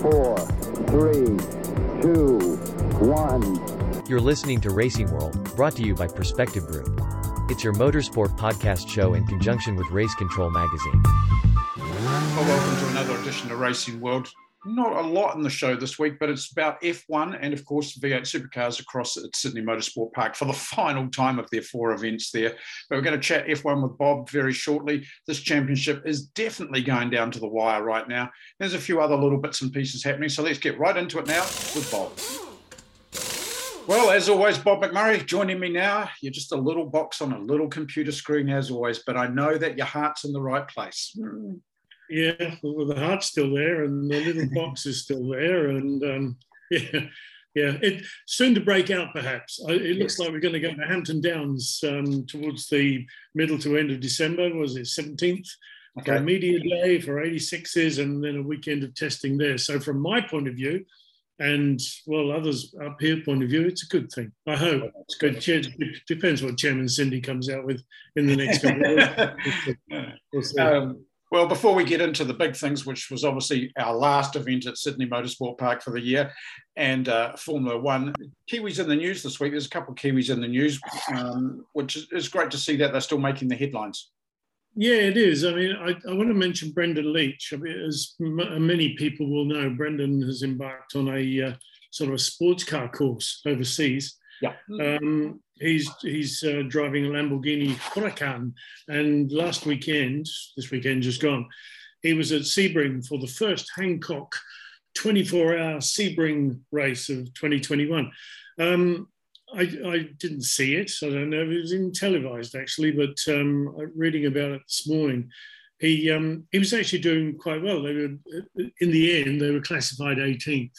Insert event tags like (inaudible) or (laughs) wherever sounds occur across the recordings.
four, three, two, one. You're listening to Racing World, brought to you by Perspective Group. It's your motorsport podcast show in conjunction with Race Control Magazine. Well, welcome to another edition of Racing World. Not a lot in the show this week, but it's about F1 and, of course, V8 supercars across at Sydney Motorsport Park for the (laughs) final time of their four events there. But we're going to chat F1 with Bob very shortly. This championship is definitely going down to the wire right now. There's a few other little bits and pieces happening, so let's get right into it now with Bob. Well, as always, Bob McMurray joining me now. You're just a little box on a little computer screen, as always, but I know that your heart's in the right place. Mm. Yeah, well, the heart's still there, and the little (laughs) box is still there, and um, (laughs) yeah, yeah, it soon to break out. Perhaps it looks like we're going to go to Hampton Downs um, towards the middle to end of December. Was it seventeenth? Okay. For media day for 86s, and then a weekend of testing there. So, from my point of view, and well, others up here point of view, it's a good thing. I hope it's good. It depends what Chairman Cindy comes out with in the next couple of (laughs) weeks. um, well, before we get into the big things, which was obviously our last event at Sydney Motorsport Park for the year, and uh, Formula One, Kiwis in the news this week. There's a couple of Kiwis in the news, um, which is great to see that they're still making the headlines. Yeah, it is. I mean, I, I want to mention Brendon Leitch. I mean, as m- many people will know, Brendon has embarked on a uh, sort of a sports car course overseas. Yeah. Um, he's he's uh, driving a Lamborghini Huracan, and last weekend, this weekend just gone, he was at Sebring for the first Hankook 24-hour Sebring race of 2021. Um, I, I, didn't see it. I don't know if it was in televised actually, but um, reading about it this morning, he um, he was actually doing quite well. They were in the end they were classified 18th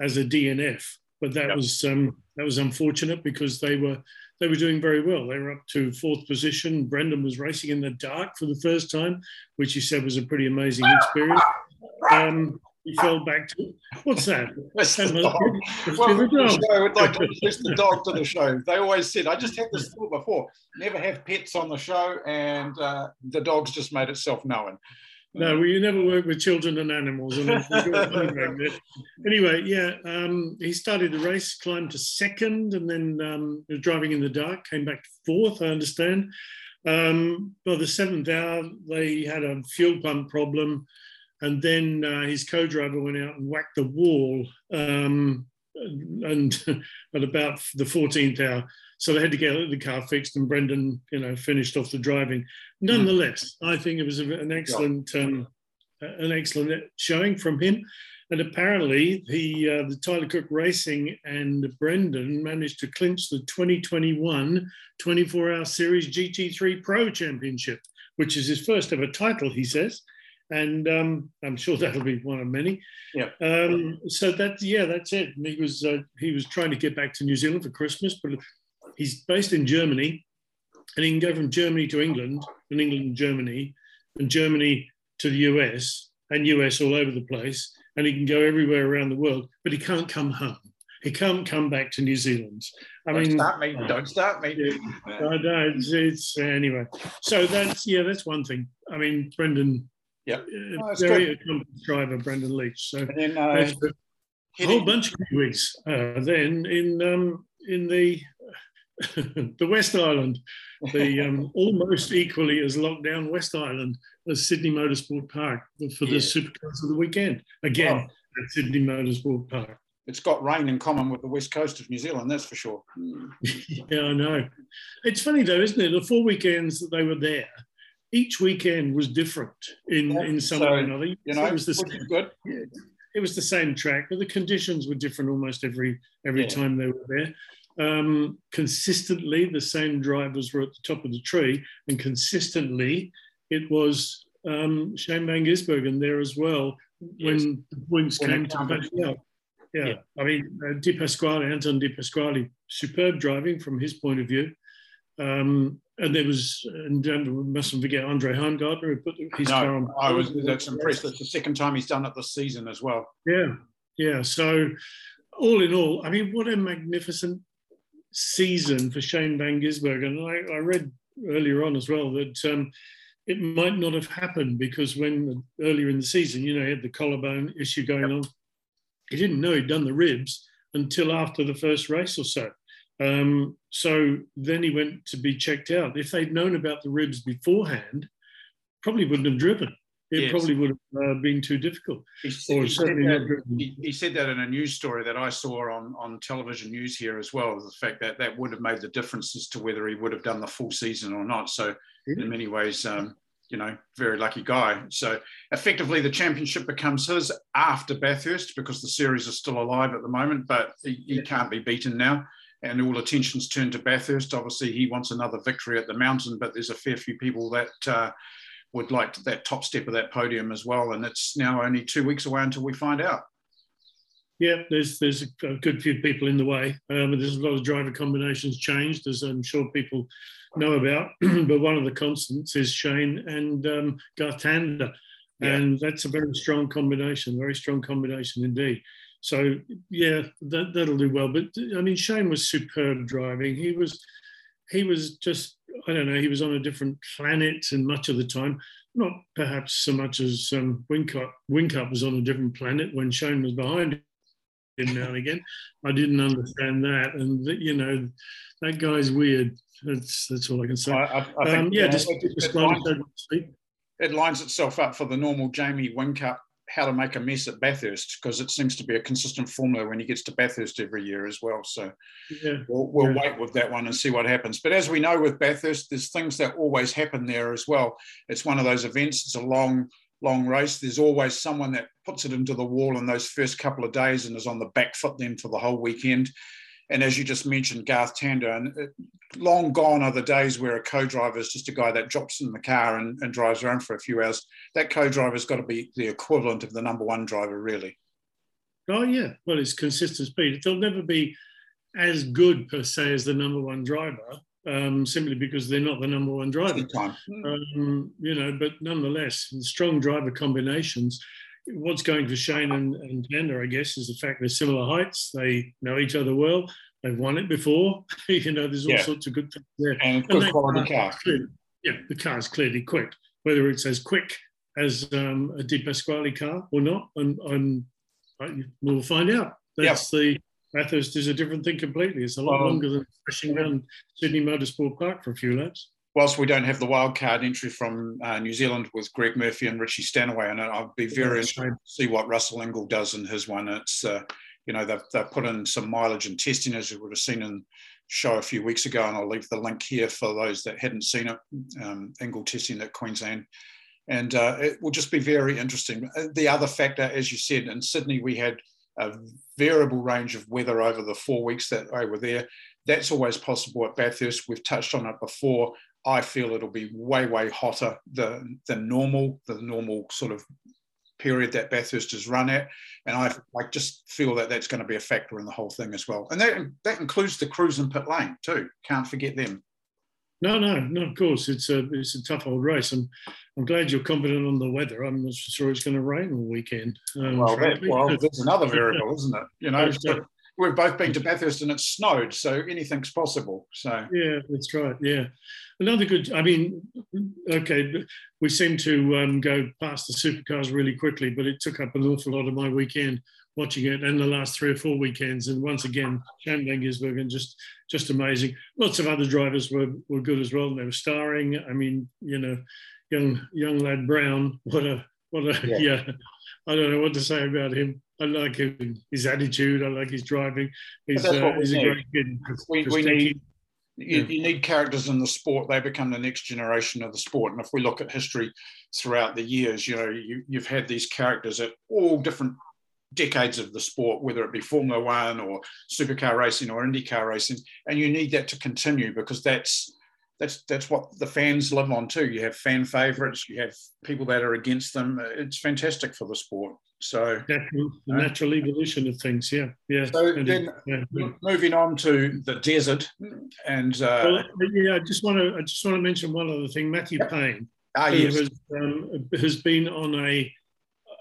as a DNF, but that yep. was um, that was unfortunate because they were they were doing very well. They were up to fourth position. Brendon was racing in the dark for the first time, which he said was a pretty amazing experience. Um, he fell back to what's that? (laughs) That's the dog. Well, the dog. Show, would like (laughs) to introduce the dog to the show. They always said, I just had this thought before, never have pets on the show, and uh, the dog's just made itself known. No, well, you never work with children and animals. anyway, yeah, um, he started the race, climbed to second, and then um, was driving in the dark, came back to fourth, I understand. Um, by the seventh hour, they had a fuel pump problem, and then uh, his co-driver went out and whacked the wall. Um, and (laughs) at about the 14th hour, so they had to get the car fixed, and Brendon, you know, finished off the driving. Nonetheless, I think it was an excellent, um, an excellent showing from him. And apparently, the uh, the Tyler Cook Racing and Brendan managed to clinch the 2021 24-hour series GT3 Pro Championship, which is his first ever title, he says and um, I'm sure (laughs) that'll be one of many. Yeah. Um, so that yeah, that's it. And he was uh, he was trying to get back to New Zealand for Christmas, but he's based in Germany, and he can go from Germany to England, and England to Germany, and Germany to the US, and US all over the place, and he can go everywhere around the world, but he can't come home. He can't come back to New Zealand. I don't mean, start me. Don't start me. Yeah, I don't. It's, it's anyway. So that's yeah, that's one thing. I mean, Brendon. Yeah, oh, very accomplished driver, Brendon Leitch. So then, uh, a whole bunch of weeks. Uh, then in um, in the (laughs) the West Island, the um, (laughs) almost equally as locked down West Island as Sydney Motorsport Park for the yeah. Supercars of the weekend. Again, at Sydney Motorsport Park. It's got rain in common with the west coast of New Zealand, that's for sure. (laughs) yeah, I know. It's funny though, isn't it? The four weekends that they were there, each weekend was different in, yeah, in some so, way or another. You know, it was the same, good. Yeah, it was the same track, but the conditions were different almost every every yeah. time they were there um, consistently the same drivers were at the top of the tree, and consistently it was um, Shane Van Gisbergen there as well when yes. the points when came to. Yeah. yeah, I mean, uh, De Pasquale, Anton De Pasquale, superb driving from his point of view. Um, and there was, and we mustn't forget Andre Heimgartner who put his no, car on. I was that's impressed. That's the second time he's done it this season as well. Yeah, yeah. So, all in all, I mean, what a magnificent season for Shane Van Gisbergen. And I, I read earlier on as well that um, it might not have happened because when earlier in the season, you know, he had the collarbone issue going on. he didn't know he'd done the ribs until after the first race or so. Um, so then he went to be checked out. If they'd known about the ribs beforehand, probably wouldn't have driven. It Yes. probably would have uh, been too difficult. He, Or he said that, he, he said that in a news story that I saw on, on television news here as well. The fact that that would have made the difference as to whether he would have done the full season or not. So, in many ways, um, you know, very lucky guy. So, effectively, the championship becomes his after Bathurst because the series is still alive at the moment, but he, he can't be beaten now. And all attention's turned to Bathurst. Obviously, he wants another victory at the mountain, but there's a fair few people that uh, would like that top step of that podium as well. And it's now only two weeks away until we find out. Yeah, there's there's a good few people in the way. Um, there's a lot of driver combinations changed, as I'm sure people know about. (clears throat) but one of the constants is Shane and um. Yeah. and that's a very strong combination, very strong combination indeed. So yeah, that that'll do well. But I mean, Shane was superb driving. He was he was just I don't know. He was on a different planet, and much of the time, not perhaps so much as um. Whincup was on a different planet when Shane was behind him now and again. I didn't understand that, and that, you know, that guy's weird. That's that's all I can say. I, I, I think um, yeah, just, it, just it, lines, it lines itself up for the normal Jamie Whincup how to make a mess at Bathurst because it seems to be a consistent formula when he gets to Bathurst every year as well. So yeah. we'll, we'll Yeah. wait with that one and see what happens. But as we know with Bathurst, there's things that always happen there as well. It's one of those events. It's a long, long race. There's always someone that puts it into the wall in those first couple of days and is on the back foot then for the whole weekend. And as you just mentioned, Garth Tander, and uh, long gone are the days where a co-driver is just a guy that drops in the car and, and drives around for a few hours. That co-driver's got to be the equivalent of the number one driver, really. Oh yeah, well, it's consistent speed. They'll never be as good per se as the number one driver, um, simply because they're not the number one driver. Um, you know, but nonetheless, strong driver combinations. What's going for Shane and, and Tander, I guess, is the fact they're similar heights. They know each other well. They've won it before. (laughs) you know, there's all Yeah. sorts of good things there. And good quality car. clearly- yeah, the car is clearly quick. Whether it's as quick as um, a De Pasquale car or not, and, we'll find out. That's the Bathurst is a different thing completely. It's a lot Well, longer than crashing around Sydney Motorsport Park for a few laps. Whilst we don't have the wild card entry from uh, New Zealand with Greg Murphy and Richie Stanaway, and I'll be very interested to see what Russell Ingall does in his one. It's uh, you know they've, they've put in some mileage and testing as you would have seen in show a few weeks ago, and I'll leave the link here for those that hadn't seen it. Um, Ingall testing at Queensland. And uh, it will just be very interesting. Uh, The other factor, as you said, in Sydney, we had a variable range of weather over the four weeks that I were there. That's always possible at Bathurst. We've touched on it before. I feel it'll be way, way hotter than, than normal, the normal sort of period that Bathurst has run at. And I, I just feel that that's going to be a factor in the whole thing as well. And that, that includes the crews in pit lane too. Can't forget them. No, no, no. Of course, it's a it's a tough old race, and I'm glad you're confident on the weather. I'm not sure it's going to rain all weekend. Um, Well, that, well, (laughs) there's another variable, isn't it? You know, That's. We've both been to Bathurst and it's snowed, so anything's possible. So Yeah, that's right. Yeah, another good. I mean, okay, we seem to um, go past the supercars really quickly, but it took up an awful lot of my weekend watching it, and the last three or four weekends. And once again, Shane Van Gisbergen just just amazing. Lots of other drivers were were good as well. They were starring. I mean, you know, young young lad Brown. What a what a Yeah. yeah. I don't know what to say about him. I like him, his attitude. I like his driving. He's, that's what uh, we he's a need. great kid. we, we need you, Yeah. you need characters in the sport. They become the next generation of the sport. And if we look at history throughout the years, you know, you, you've had these characters at all different decades of the sport, whether it be Formula One or supercar racing or IndyCar racing, and you need that to continue because that's that's that's what the fans live on too. You have fan favorites, you have people that are against them. It's fantastic for the sport. So natural, the natural evolution of things. Yeah, yeah. So And then- yeah, yeah. moving on to the desert, and uh, Well, yeah, I just want to I just want to mention one other thing. Matthew Payne, ah, who yes, has um, has been on a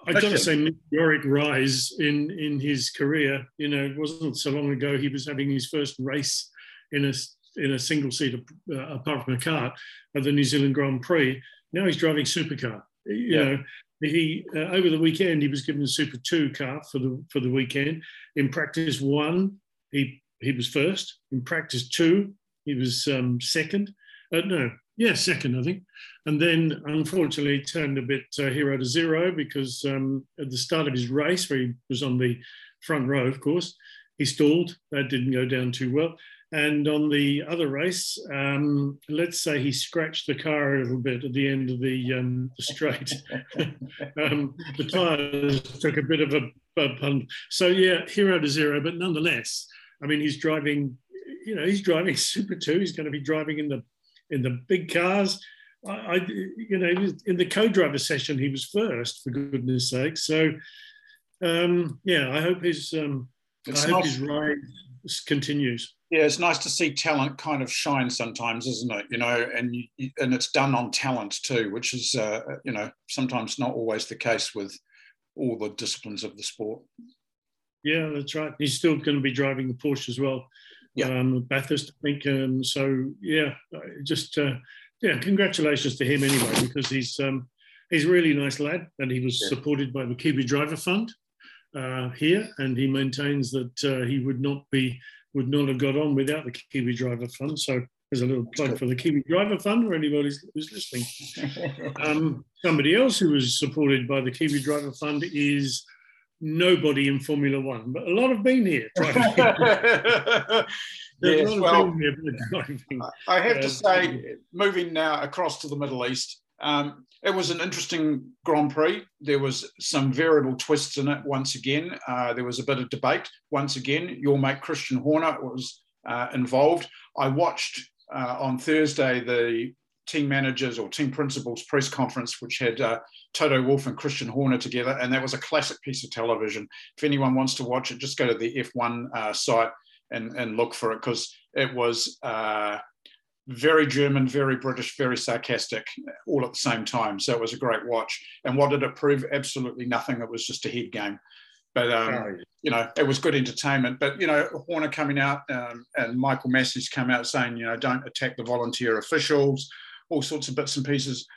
I got to say meteoric rise in in his career. You know, it wasn't so long ago he was having his first race in a in a single seater uh, apart from a kart at the New Zealand Grand Prix. Now he's driving supercar. You Yeah. know, he uh, over the weekend he was given a Super Two car for the for the weekend. In practice one, he he was first. In practice two, he was um, second. Uh, no, yeah, second, I think. And then unfortunately turned a bit uh, hero to zero because um, at the start of his race, where he was on the front row, of course, he stalled. That didn't go down too well. And on the other race, um, let's say he scratched the car a little bit at the end of the, um, the straight. (laughs) um, the tyres took a bit of a, a punt. So yeah, hero to zero, but nonetheless, I mean, he's driving. You know, he's driving (laughs) Super Two. He's going to be driving in the in the big cars. I, I you know, in the co-driver session, he was first for goodness sake. So um, yeah, I hope his um, I hope his ride continues. Yeah, it's nice to see talent kind of shine sometimes, isn't it? You know, and you, and it's done on talent too, which is uh, you know sometimes not always the case with all the disciplines of the sport. Yeah, that's right. He's still going to be driving the Porsche as well. Yeah. Um, Bathurst, I think. Um, so yeah, just uh, yeah, congratulations to him anyway because he's um, he's a really nice lad and he was Yeah. supported by the Kiwi Driver Fund uh, here, and he maintains that uh, he would not be would not have got on without the Kiwi Driver Fund. So there's a little plug for the Kiwi Driver Fund for anybody who's listening. (laughs) Um, somebody else who was supported by the Kiwi Driver Fund is nobody in Formula One, but a lot have been here. (laughs) (laughs) Yes, well, here. I have to Um, say, moving now across to the Middle East, um, it was an interesting Grand Prix. There was some variable twists in it once again. Uh, there was a bit of debate once again. Your mate Christian Horner was uh, involved. I watched uh, on Thursday the team managers or team principals press conference, which had uh, Toto Wolff and Christian Horner together, and that was a classic piece of television. If anyone wants to watch it, just go to the F1 uh, site and, and look for it because it was uh, very German, very British, very sarcastic, all at the same time. So it was a great watch. And what did it prove? Absolutely nothing. It was just a head game. But um, you know, it was good entertainment. But you know, Horner coming out um, and Michael Masi's come out saying, you know, don't attack the volunteer officials, all sorts of bits and pieces.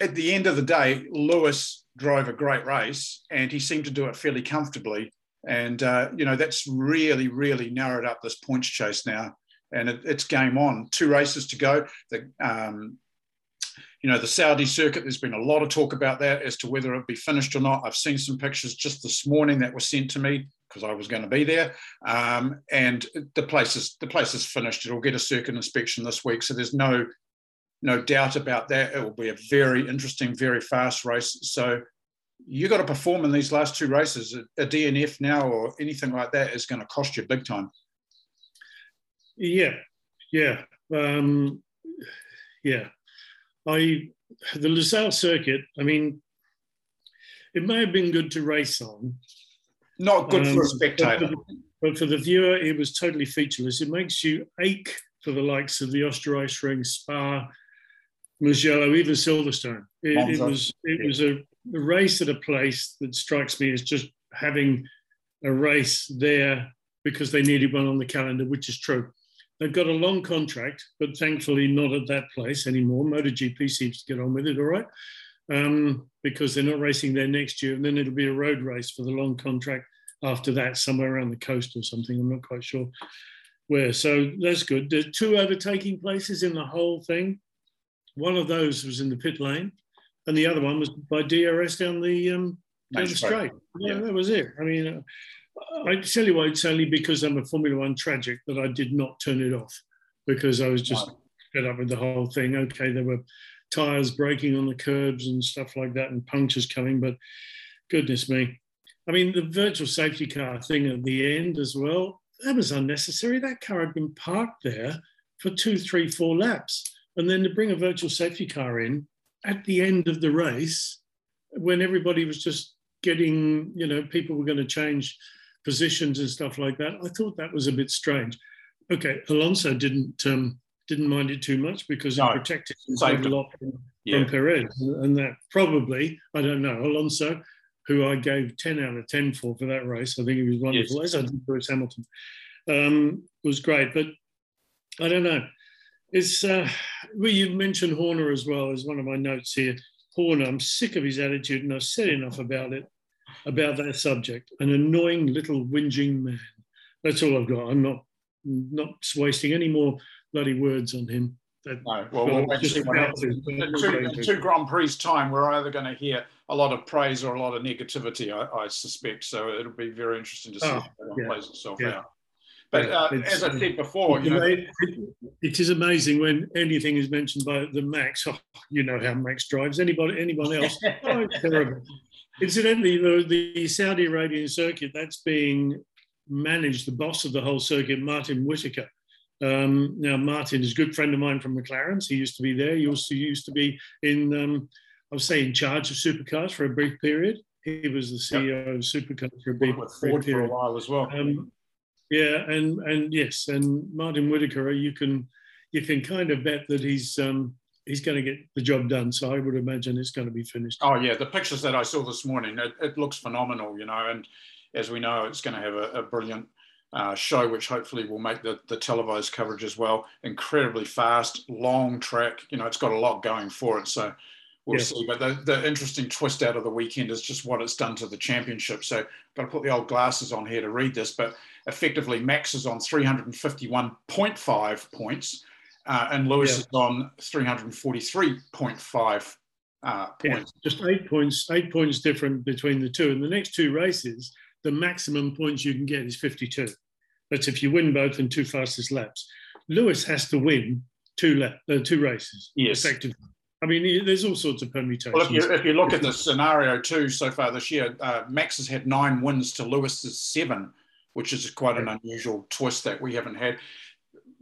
At the end of the day, Lewis drove a great race, and he seemed to do it fairly comfortably. And uh, you know, that's really, really narrowed up this points chase now. And it, it's game on. Two races to go. The um, you know, the Saudi circuit, there's been a lot of talk about that as to whether it'll be finished or not. I've seen some pictures just this morning that were sent to me because I was going to be there. Um, and the place is the place is finished. It'll get a circuit inspection this week. So there's no no doubt about that. It will be a very interesting, very fast race. So you got to perform in these last two races. A, a DNF now or anything like that is going to cost you big time. Yeah, yeah, um, yeah. I the Lusail circuit. I mean, it may have been good to race on, Not good for um, a spectator. But for, the, but for the viewer, it was totally featureless. It makes you ache for the likes of the Osterreich Ring, Spa, Mugello, even Silverstone. It, it was it was a, a race at a place that strikes me as just having a race there because they needed one on the calendar, which is true. They've got a long contract, but thankfully not at that place anymore. MotoGP seems to get on with it all right um, because they're not racing there next year. And then it'll be a road race for the long contract after that, somewhere around the coast or something. I'm not quite sure where. So that's good. There's two overtaking places in the whole thing. One of those was in the pit lane, and the other one was by DRS down the um, down the straight. Yeah, Yeah. that was it. I mean, uh, I tell you what, it's only because I'm a Formula One tragic that I did not turn it off because I was just Right. fed up with the whole thing. Okay, there were tires breaking on the curbs and stuff like that, and punctures coming, but goodness me. I mean, the virtual safety car thing at the end as well, that was unnecessary. That car had been parked there for two, three, four laps. And then to bring a virtual safety car in at the end of the race, when everybody was just getting, you know, people were going to change positions and stuff like that, I thought that was a bit strange. Okay, Alonso didn't um, didn't mind it too much because No, he protected himself a lot from, Yeah. from Perez, and that probably I don't know Alonso, who I gave ten out of ten for for that race. I think he was wonderful, as I did Lewis Hamilton. Um, was great, but I don't know. It's uh, well, you mentioned Horner as well as one of my notes here. Horner, I'm sick of his attitude, and I've said enough about it, about that subject. An annoying little whinging man. That's all I've got. I'm not not wasting any more bloody words on him. That, no, well, we'll what happens. Two, two Grand Prix time, we're either going to hear a lot of praise or a lot of negativity, I, I suspect. So it'll be very interesting to see oh, how that yeah, plays itself yeah. out. But uh, as I said before, you know, it, it is amazing when anything is mentioned by the Max. (laughs) Oh, you know how Max drives. Anybody, anyone else? (laughs) oh, terrible. Incidentally, the, the Saudi Arabian circuit that's being managed. The boss of the whole circuit, Martin Whitaker. Um, now, Martin is a good friend of mine from McLaren's. He used to be there. He also used to be in, um, I would say, in charge of supercars for a brief period. He was the CEO yep. of supercars for a brief, brief period. for a while as well. Um, yeah, and and yes, and Martin Whitaker, you can you can kind of bet that he's um, he's going to get the job done. So I would imagine it's going to be finished. Oh yeah, the pictures that I saw this morning, it, it looks phenomenal, you know. And as we know, it's going to have a, a brilliant uh, show, which hopefully will make the, the televised coverage as well. Incredibly fast, long track. You know, it's got a lot going for it. So we'll yeah. see. But the, the interesting twist out of the weekend is just what it's done to the championship. So I've got to put the old glasses on here to read this. But effectively, Max is on 351.5 points, uh, and Lewis yeah. is on 343.5 uh, points. Yeah, just eight points, eight points different between the two. And the next two races, the maximum points you can get is 52. That's if you win both in two fastest laps. Lewis has to win two lap, uh, two races yes. effectively. I mean, there's all sorts of permutations. Well, if you, if you look at the scenario too, so far this year, uh, Max has had nine wins to Lewis's seven, which is quite an unusual twist that we haven't had.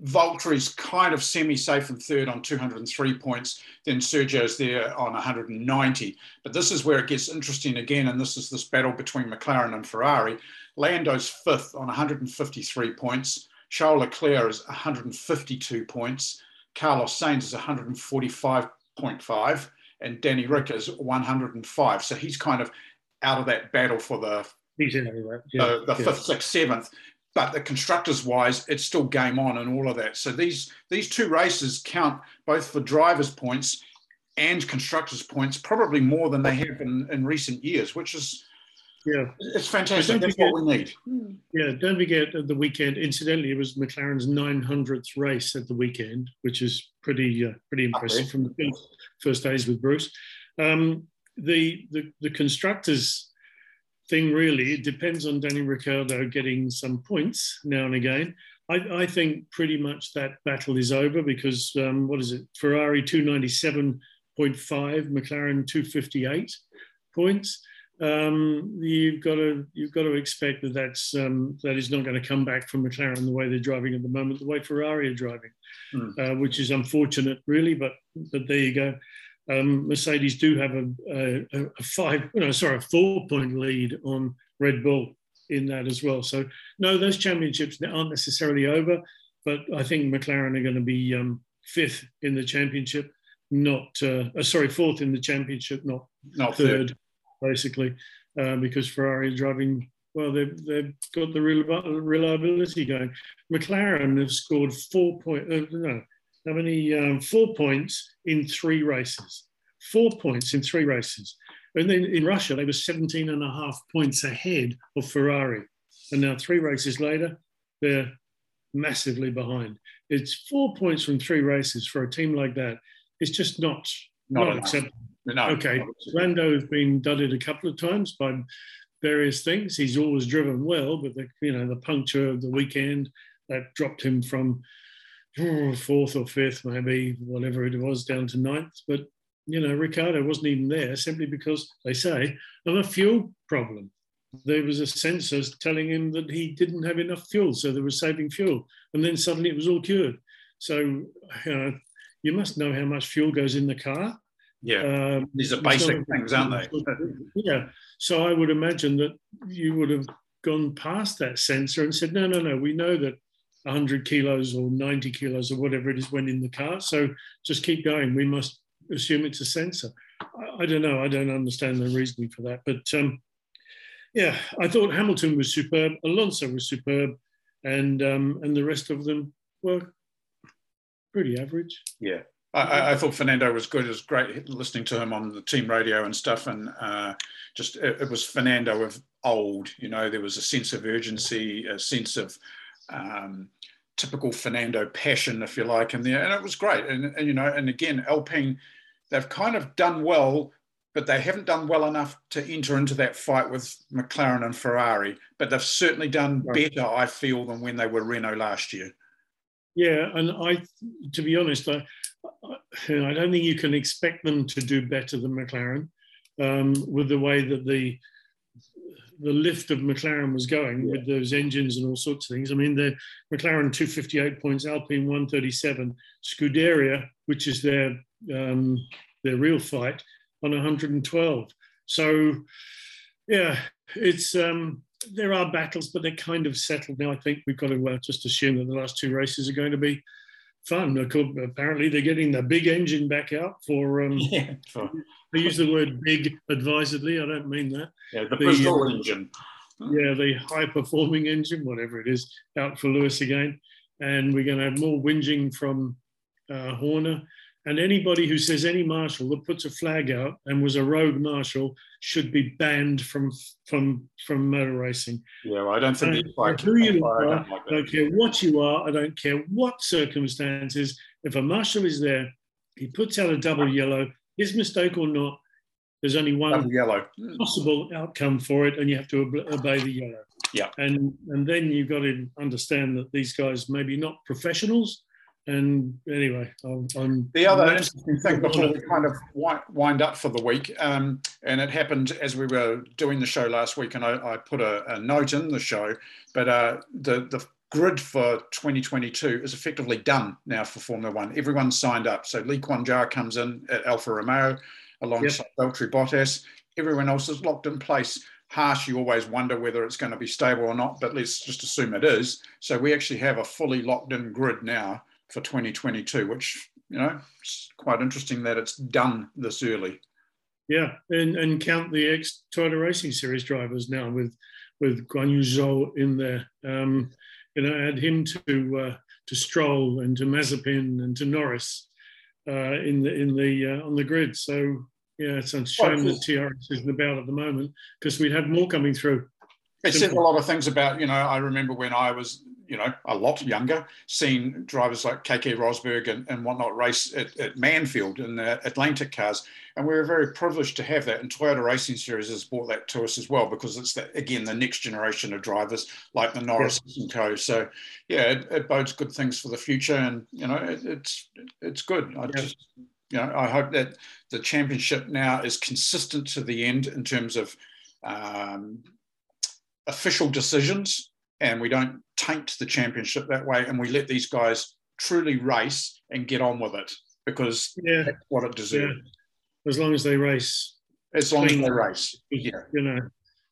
Valtteri's kind of semi-safe in third on 203 points. Then Sergio's there on 190. But this is where it gets interesting again, and this is this battle between McLaren and Ferrari. Lando's fifth on 153 points. Charles Leclerc is 152 points. Carlos Sainz is 145.5, and Danny Ric is 105. So he's kind of out of that battle for the He's in Yeah, uh, the yeah. fifth, sixth, seventh but the constructors wise, it's still game on and all of that. So these these two races count both for drivers' points and constructors' points, probably more than they have in, in recent years, which is yeah, it's fantastic. That's forget, what we need. Yeah, don't forget the weekend. Incidentally, it was McLaren's 900th race at the weekend, which is pretty uh, pretty impressive from the first, first days with Bruce. Um, the, the the constructors thing, really. It depends on Danny Ricciardo getting some points now and again. I, I think pretty much that battle is over because um, what is it? Ferrari 297.5, McLaren 258 points. Um, you've got to you've got to expect that that's um, that is not going to come back from McLaren the way they're driving at the moment, the way Ferrari are driving, mm. uh, which is unfortunate, really. But but there you go um, Mercedes do have a, a, a five, no, sorry, a four point lead on Red Bull in that as well. So, no, those championships aren't necessarily over, but I think McLaren are going to be um, fifth in the championship, not, uh, uh, sorry, fourth in the championship, not, not third, basically, uh, because Ferrari is driving. Well, they've, they've got the reliability going. McLaren have scored four point, uh, no, how many? Um, four points in three races. Four points in three races. And then in Russia, they were 17 and a half points ahead of Ferrari. And now, three races later, they're massively behind. It's four points from three races for a team like that. It's just not, not, not acceptable. No, okay, Lando has been dudded a couple of times by various things. He's always driven well, but the you know the puncture of the weekend that dropped him from fourth or fifth, maybe whatever it was, down to ninth. But you know, Ricciardo wasn't even there simply because they say of a fuel problem. There was a sensor telling him that he didn't have enough fuel, so they were saving fuel, and then suddenly it was all cured. So uh, you must know how much fuel goes in the car. Yeah, um, these are basic things, aren't they? yeah. So I would imagine that you would have gone past that sensor and said, no, no, no. We know that 100 kilos or 90 kilos or whatever it is went in the car. So just keep going. We must assume it's a sensor. I, I don't know. I don't understand the reasoning for that. But um, yeah, I thought Hamilton was superb. Alonso was superb. And, um, and the rest of them were pretty average. Yeah. I, I, thought Fernando was good. It was great listening to him on the team radio and stuff. And uh, just it, it, was Fernando of old. You know, there was a sense of urgency, a sense of um, typical Fernando passion, if you like, in there. And it was great. And, and you know, and again, Alpine, they've kind of done well, but they haven't done well enough to enter into that fight with McLaren and Ferrari. But they've certainly done better, I feel, than when they were Renault last year. Yeah, and I, to be honest, I, I don't think you can expect them to do better than McLaren um, with the way that the the lift of McLaren was going yeah. with those engines and all sorts of things. I mean, the McLaren 258 points, Alpine 137, Scuderia, which is their um, their real fight, on 112. So, yeah, it's um, there are battles, but they're kind of settled now. I think we've got to uh, just assume that the last two races are going to be fun. Apparently, they're getting the big engine back out for. Um, (laughs) yeah, for... I use the word big advisedly. I don't mean that. Yeah, the, the uh, engine. Yeah, the high performing engine, whatever it is, out for Lewis again. And we're going to have more whinging from uh, Horner. And anybody who says any marshal that puts a flag out and was a rogue marshal should be banned from from from motor racing. Yeah, well, I don't think like who you are. I don't, like I don't care what you are. I don't care what circumstances. If a marshal is there, he puts out a double yellow. His mistake or not, there's only one double yellow possible outcome for it, and you have to obey the yellow. Yeah, and and then you've got to understand that these guys maybe not professionals and anyway, I'm, I'm the other interesting thing before we kind of wind up for the week, um, and it happened as we were doing the show last week, and I, I put a, a, note in the show, but uh, the the grid for 2022 is effectively done now for Formula One. Everyone's signed up, so Lee Jar comes in at Alfa Romeo alongside yep. Valtteri Bottas. Everyone else is locked in place. harsh. you always wonder whether it's going to be stable or not, but let's just assume it is. So we actually have a fully locked in grid now for 2022, which you know it's quite interesting that it's done this early. Yeah, and and count the ex Toyota Racing Series drivers now with with Guan Yu Zhou in there. Um, you know, add him to uh, to Stroll and to Mazepin and to Norris uh, in the in the uh, on the grid. So yeah, it's a shame that TRS isn't about at the moment because we'd have more coming through. It said a lot of things about, you know, I remember when I was you know, a lot younger, seeing drivers like Keke Rosberg and, and whatnot race at, at Manfield in the Atlantic cars. And we were very privileged to have that. And Toyota Racing Series has brought that to us as well, because it's, the, again, the next generation of drivers like the Norris yeah. and co. So, yeah, it, it, bodes good things for the future. And, you know, it, it's it's good. I yeah. just, you know, I hope that the championship now is consistent to the end in terms of um, official decisions and we don't taint the championship that way and we let these guys truly race and get on with it because yeah. that's what it deserves. Yeah. As long as they race. As long as they race. Yeah. You know,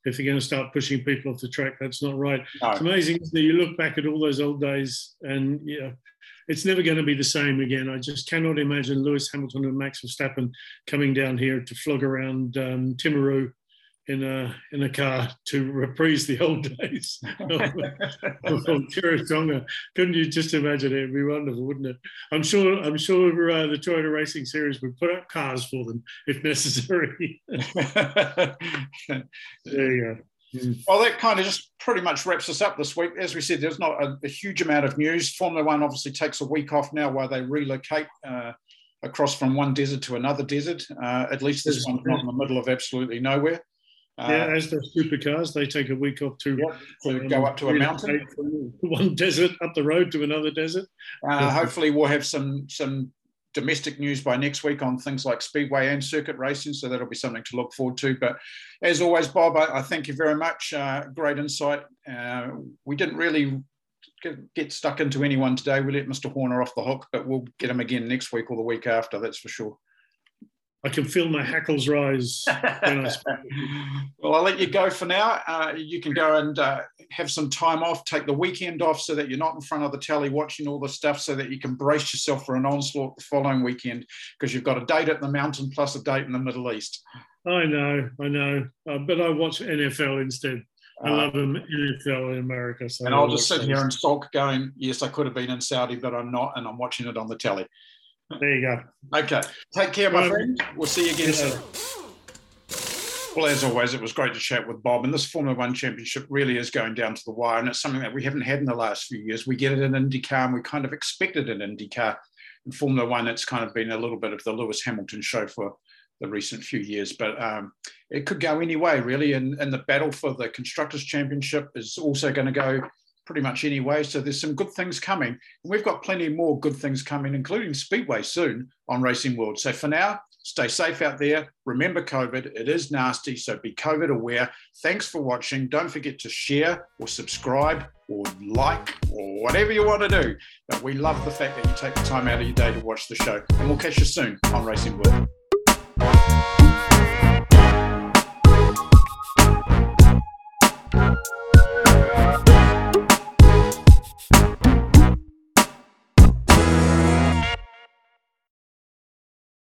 if they're going to start pushing people off the track, that's not right. No. It's amazing that you look back at all those old days and yeah, it's never going to be the same again. I just cannot imagine Lewis Hamilton and Max Verstappen coming down here to flog around um, Timaru in a in a car to reprise the old days (laughs) of, of Couldn't you just imagine it? It'd be wonderful, wouldn't it? I'm sure. I'm sure uh, the Toyota Racing Series would put up cars for them if necessary. (laughs) there you go. Well, that kind of just pretty much wraps us up this week. As we said, there's not a, a huge amount of news. Formula One obviously takes a week off now while they relocate. Uh, across from one desert to another desert. Uh, at least this one's not in the middle of absolutely nowhere. Uh, yeah, as the supercars, they take a week off to, yep, to um, go up to a mountain, (laughs) one desert up the road to another desert. Uh, hopefully, we'll have some some domestic news by next week on things like speedway and circuit racing, so that'll be something to look forward to. But as always, Bob, I, I thank you very much. Uh, great insight. Uh, we didn't really get, get stuck into anyone today. We let Mr. Horner off the hook, but we'll get him again next week or the week after. That's for sure. I can feel my hackles rise. I (laughs) well, I'll let you go for now. Uh, you can go and uh, have some time off, take the weekend off so that you're not in front of the telly watching all the stuff so that you can brace yourself for an onslaught the following weekend because you've got a date at the mountain plus a date in the Middle East. I know, I know. Uh, but I watch NFL instead. I love them NFL in America. So and I'll just sit here and sulk going, yes, I could have been in Saudi, but I'm not, and I'm watching it on the telly. There you go. Okay. Take care, my Um, friend. We'll see you again soon. Well, as always, it was great to chat with Bob. And this Formula One championship really is going down to the wire. And it's something that we haven't had in the last few years. We get it in IndyCar and we kind of expected it in IndyCar. In Formula One, it's kind of been a little bit of the Lewis Hamilton show for the recent few years. But um, it could go any way, really. And, and the battle for the Constructors' Championship is also going to go pretty much any way. So there's some good things coming. And we've got plenty more good things coming, including Speedway soon on Racing World. So for now, stay safe out there. Remember COVID, it is nasty, so be COVID aware. Thanks for watching. Don't forget to share or subscribe or like or whatever you want to do. But we love the fact that you take the time out of your day to watch the show. And we'll catch you soon on Racing World.